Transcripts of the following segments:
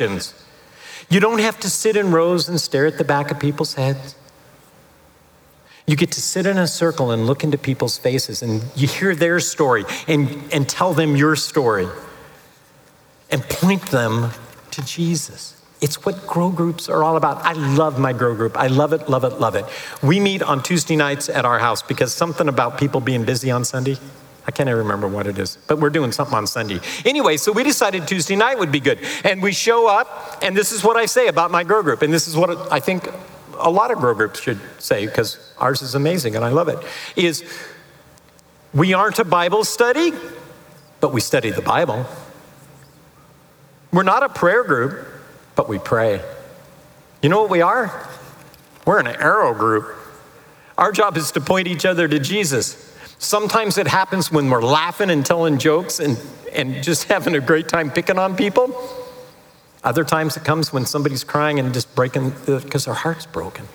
instructions. You don't have to sit in rows and stare at the back of people's heads. You get to sit in a circle and look into people's faces and you hear their story and, and tell them your story and point them to Jesus. It's what grow groups are all about. I love my grow group. I love it, love it, love it. We meet on Tuesday nights at our house because something about people being busy on Sunday. I can't even remember what it is, but we're doing something on Sunday. Anyway, so we decided Tuesday night would be good. And we show up, and this is what I say about my grow group. And this is what I think a lot of grow groups should say, because ours is amazing and I love it. Is we aren't a Bible study, but we study the Bible. We're not a prayer group, but we pray. You know what we are? We're an arrow group. Our job is to point each other to Jesus. Sometimes it happens when we're laughing and telling jokes and, and just having a great time picking on people. Other times it comes when somebody's crying and just breaking because their heart's broken.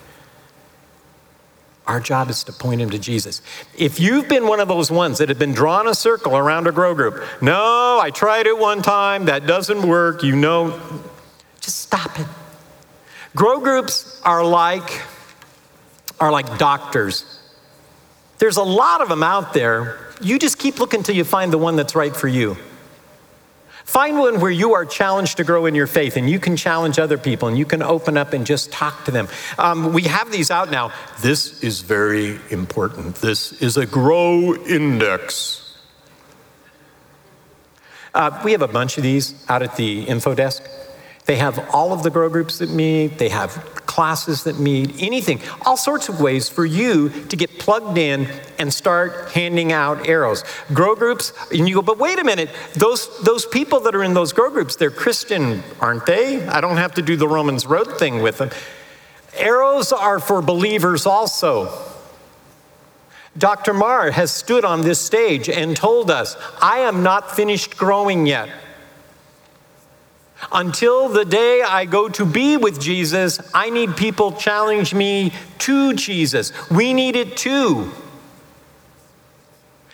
Our job is to point them to Jesus. If you've been one of those ones that have been drawn a circle around a grow group, no, I tried it one time, that doesn't work, you know, just stop it. Grow groups are like are like doctors. There's a lot of them out there. You just keep looking till you find the one that's right for you. Find one where you are challenged to grow in your faith and you can challenge other people and you can open up and just talk to them. Um, we have these out now. This is very important. This is a grow index. Uh, we have a bunch of these out at the info desk. They have all of the grow groups that meet, they have classes that meet, anything, all sorts of ways for you to get plugged in and start handing out arrows. Grow groups, and you go, but wait a minute, those, those people that are in those grow groups, they're Christian, aren't they? I don't have to do the Romans Road thing with them. Arrows are for believers also. Dr. Marr has stood on this stage and told us, I am not finished growing yet. Until the day I go to be with Jesus, I need people challenge me to Jesus. We need it too.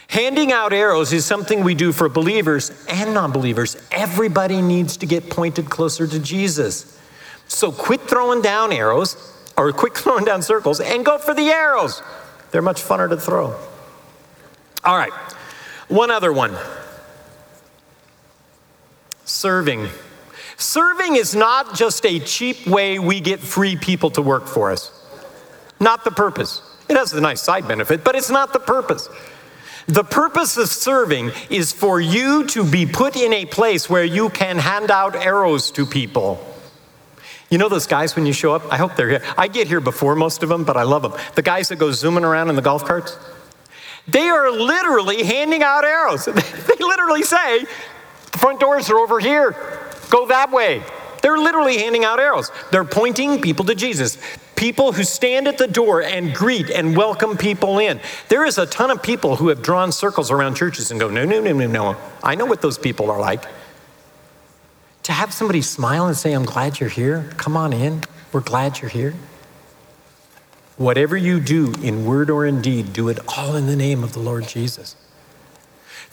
Handing out arrows is something we do for believers and non believers. Everybody needs to get pointed closer to Jesus. So quit throwing down arrows or quit throwing down circles and go for the arrows. They're much funner to throw. All right, one other one serving. Serving is not just a cheap way we get free people to work for us. Not the purpose. It has a nice side benefit, but it's not the purpose. The purpose of serving is for you to be put in a place where you can hand out arrows to people. You know those guys when you show up? I hope they're here. I get here before most of them, but I love them. The guys that go zooming around in the golf carts, they are literally handing out arrows. they literally say, the front doors are over here. Go that way. They're literally handing out arrows. They're pointing people to Jesus. People who stand at the door and greet and welcome people in. There is a ton of people who have drawn circles around churches and go, no, no, no, no, no. I know what those people are like. To have somebody smile and say, I'm glad you're here, come on in, we're glad you're here. Whatever you do in word or in deed, do it all in the name of the Lord Jesus.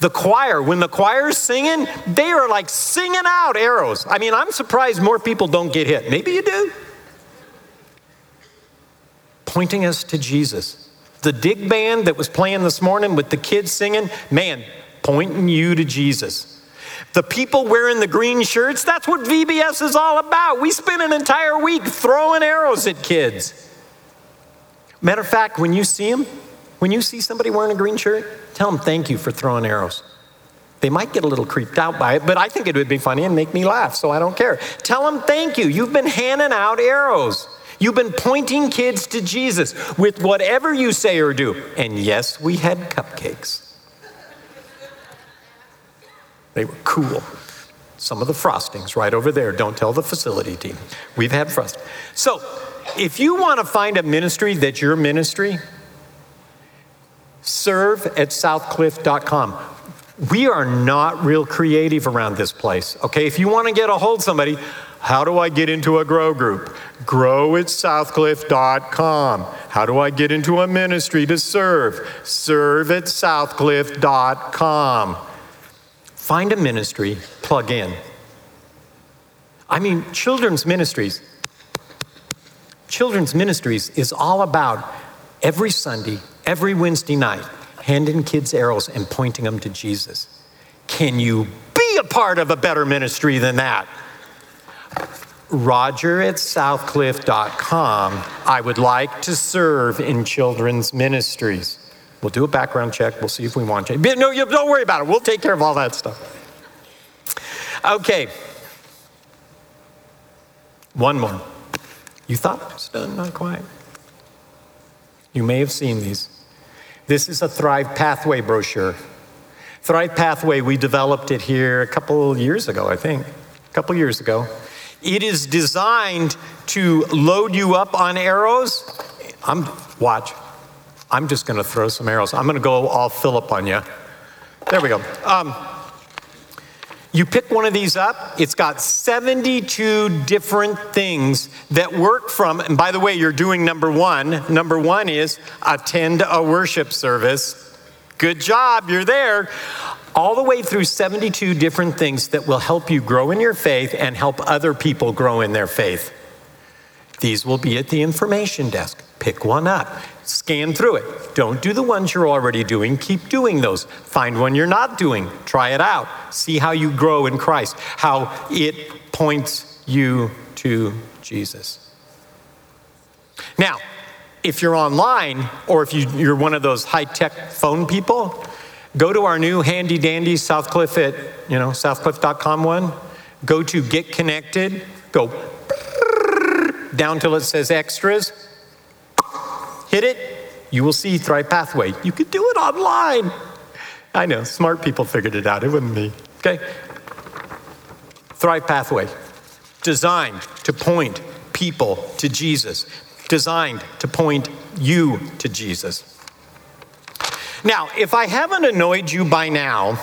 The choir, when the choir's singing, they are like singing out arrows. I mean, I'm surprised more people don't get hit. Maybe you do. Pointing us to Jesus. The dig band that was playing this morning with the kids singing, man, pointing you to Jesus. The people wearing the green shirts, that's what VBS is all about. We spend an entire week throwing arrows at kids. Matter of fact, when you see them, when you see somebody wearing a green shirt, tell them thank you for throwing arrows. They might get a little creeped out by it, but I think it would be funny and make me laugh, so I don't care. Tell them thank you. You've been handing out arrows. You've been pointing kids to Jesus with whatever you say or do. And yes, we had cupcakes. They were cool. Some of the frostings right over there. Don't tell the facility team. We've had frosting. So, if you want to find a ministry that's your ministry, serve at southcliff.com. We are not real creative around this place. Okay, if you want to get a hold somebody, how do I get into a grow group? Grow at southcliff.com. How do I get into a ministry to serve? Serve at southcliff.com. Find a ministry, plug in. I mean, children's ministries. Children's ministries is all about every Sunday, every Wednesday night, handing kids arrows and pointing them to Jesus. Can you be a part of a better ministry than that? Roger at southcliff.com. I would like to serve in children's ministries. We'll do a background check. We'll see if we want you. No, don't worry about it. We'll take care of all that stuff. Okay. One more. You thought it was done? Not quite. You may have seen these. This is a Thrive Pathway brochure. Thrive Pathway, we developed it here a couple years ago, I think. A couple years ago. It is designed to load you up on arrows. I'm watch. I'm just going to throw some arrows. I'm going to go all Philip on you. There we go. Um, you pick one of these up, it's got 72 different things that work from, and by the way, you're doing number one. Number one is attend a worship service. Good job, you're there. All the way through 72 different things that will help you grow in your faith and help other people grow in their faith. These will be at the information desk. Pick one up, scan through it. Don't do the ones you're already doing, keep doing those. Find one you're not doing, try it out. See how you grow in Christ, how it points you to Jesus. Now, if you're online or if you, are one of those high tech phone people, go to our new handy dandy Southcliff at, you know, southcliff.com one. Go to Get Connected, go down till it says extras. Hit it, you will see Thrive Pathway. You could do it online. I know, smart people figured it out. It wouldn't be. Okay? Thrive Pathway, designed to point people to Jesus, designed to point you to Jesus. Now, if I haven't annoyed you by now,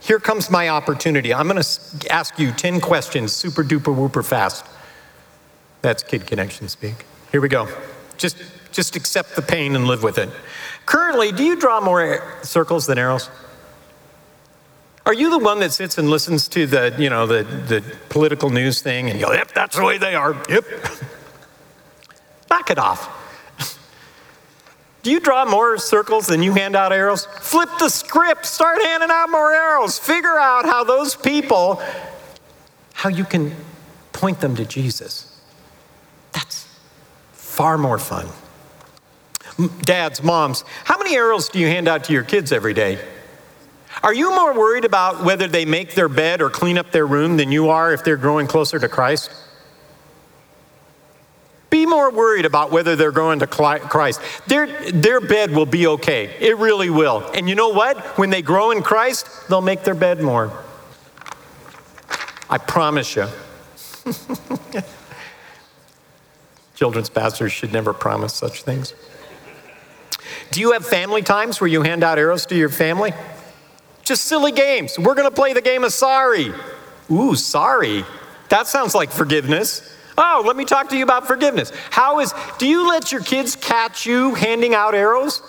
here comes my opportunity. I'm going to ask you 10 questions, super duper whooper fast. That's Kid Connection speak. Here we go. Just, just accept the pain and live with it. Currently, do you draw more circles than arrows? Are you the one that sits and listens to the, you know, the, the political news thing and you go, yep, that's the way they are. Yep. Knock it off. Do you draw more circles than you hand out arrows? Flip the script, start handing out more arrows. Figure out how those people, how you can point them to Jesus. That's far more fun. Dads, moms, how many arrows do you hand out to your kids every day? Are you more worried about whether they make their bed or clean up their room than you are if they're growing closer to Christ? Be more worried about whether they're going to Christ. Their, their bed will be okay. It really will. And you know what? When they grow in Christ, they'll make their bed more. I promise you. Children's pastors should never promise such things. Do you have family times where you hand out arrows to your family? Just silly games. We're going to play the game of sorry. Ooh, sorry. That sounds like forgiveness. Oh, let me talk to you about forgiveness. How is, do you let your kids catch you handing out arrows?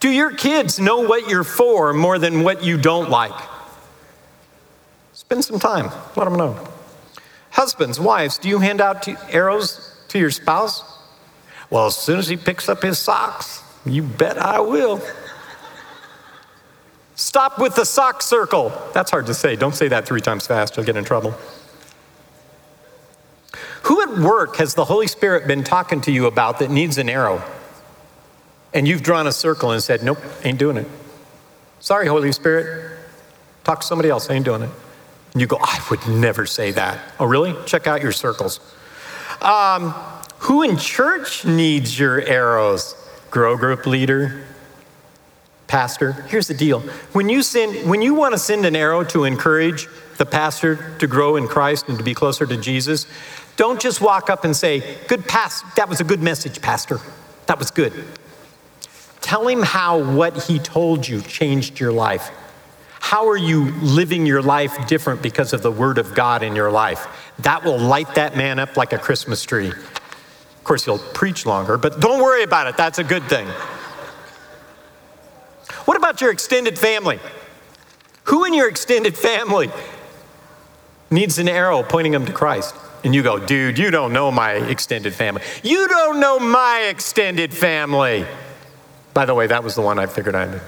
Do your kids know what you're for more than what you don't like? Spend some time, let them know. Husbands, wives, do you hand out to arrows to your spouse? Well, as soon as he picks up his socks, you bet I will. Stop with the sock circle. That's hard to say. Don't say that three times fast, you'll get in trouble. Who at work has the Holy Spirit been talking to you about that needs an arrow? And you've drawn a circle and said, Nope, ain't doing it. Sorry, Holy Spirit. Talk to somebody else, ain't doing it. And you go, I would never say that. Oh, really? Check out your circles. Um, who in church needs your arrows? Grow group leader, pastor. Here's the deal. When you send when you want to send an arrow to encourage the pastor to grow in Christ and to be closer to Jesus, don't just walk up and say, "Good pass, that was a good message, pastor. That was good." Tell him how what he told you changed your life. How are you living your life different because of the Word of God in your life? That will light that man up like a Christmas tree. Of course, he'll preach longer, but don't worry about it. That's a good thing. What about your extended family? Who in your extended family needs an arrow pointing them to Christ. And you go, dude, you don't know my extended family. You don't know my extended family. By the way, that was the one I figured I'd.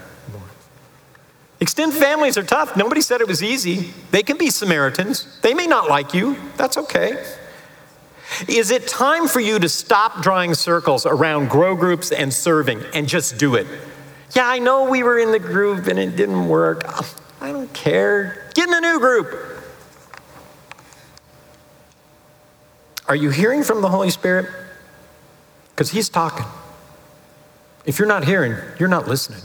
Extended families are tough. Nobody said it was easy. They can be Samaritans. They may not like you. That's okay. Is it time for you to stop drawing circles around grow groups and serving and just do it? Yeah, I know we were in the group and it didn't work. I don't care. Get in a new group. Are you hearing from the Holy Spirit? Because He's talking. If you're not hearing, you're not listening.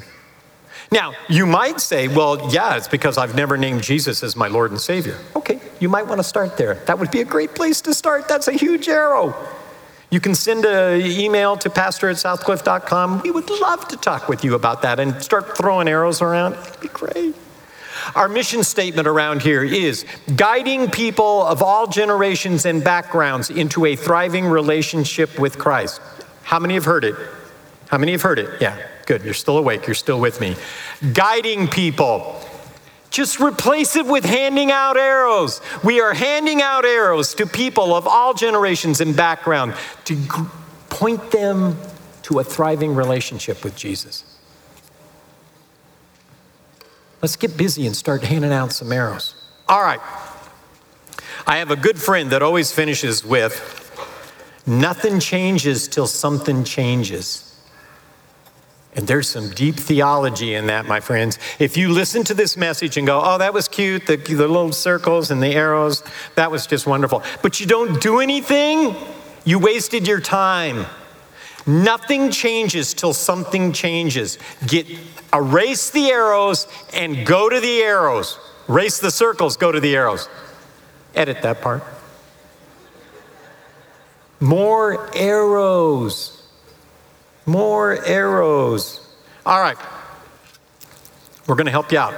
Now, you might say, well, yeah, it's because I've never named Jesus as my Lord and Savior. Okay, you might want to start there. That would be a great place to start. That's a huge arrow. You can send an email to pastor at southcliff.com. We would love to talk with you about that and start throwing arrows around. It'd be great. Our mission statement around here is guiding people of all generations and backgrounds into a thriving relationship with Christ. How many have heard it? How many have heard it? Yeah, good. You're still awake. You're still with me. Guiding people. Just replace it with handing out arrows. We are handing out arrows to people of all generations and background to point them to a thriving relationship with Jesus. Let's get busy and start handing out some arrows. All right. I have a good friend that always finishes with nothing changes till something changes. And there's some deep theology in that, my friends. If you listen to this message and go, oh, that was cute, the, the little circles and the arrows, that was just wonderful, but you don't do anything, you wasted your time. Nothing changes till something changes. Get erase the arrows and go to the arrows. Erase the circles, go to the arrows. Edit that part. More arrows. More arrows. All right. We're going to help you out.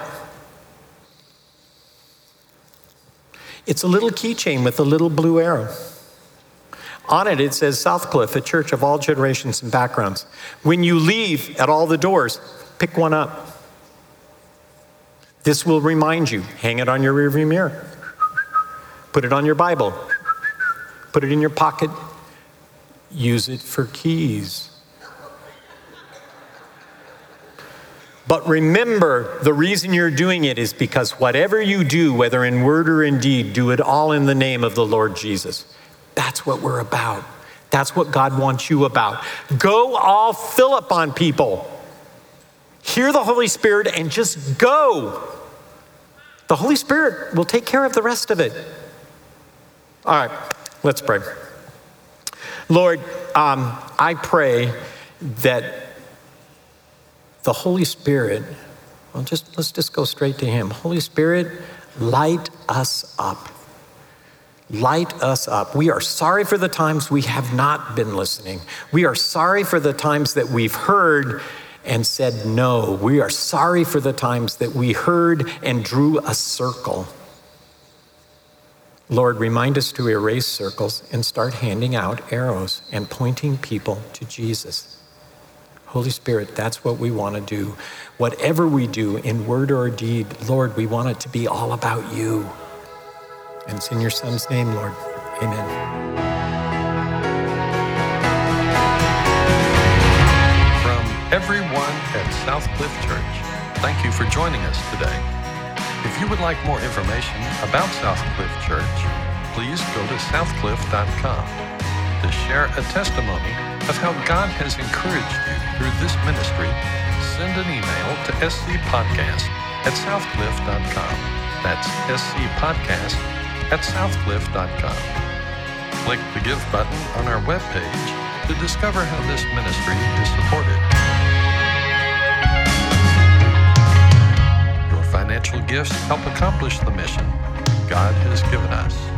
It's a little keychain with a little blue arrow. On it, it says Southcliff, a church of all generations and backgrounds. When you leave at all the doors, pick one up. This will remind you. Hang it on your rearview mirror. Put it on your Bible. Put it in your pocket. Use it for keys. But remember, the reason you're doing it is because whatever you do, whether in word or in deed, do it all in the name of the Lord Jesus. That's what we're about. That's what God wants you about. Go all Philip on people. Hear the Holy Spirit and just go. The Holy Spirit will take care of the rest of it. All right, let's pray. Lord, um, I pray that the Holy Spirit, well, just let's just go straight to Him. Holy Spirit, light us up. Light us up. We are sorry for the times we have not been listening. We are sorry for the times that we've heard and said no. We are sorry for the times that we heard and drew a circle. Lord, remind us to erase circles and start handing out arrows and pointing people to Jesus. Holy Spirit, that's what we want to do. Whatever we do in word or deed, Lord, we want it to be all about you. And it's in your Son's name, Lord. Amen. From everyone at Southcliff Church, thank you for joining us today. If you would like more information about Southcliff Church, please go to southcliff.com to share a testimony of how God has encouraged you through this ministry. Send an email to scpodcast at southcliff.com. That's scpodcast at southcliff.com. Click the Give button on our webpage to discover how this ministry is supported. Your financial gifts help accomplish the mission God has given us.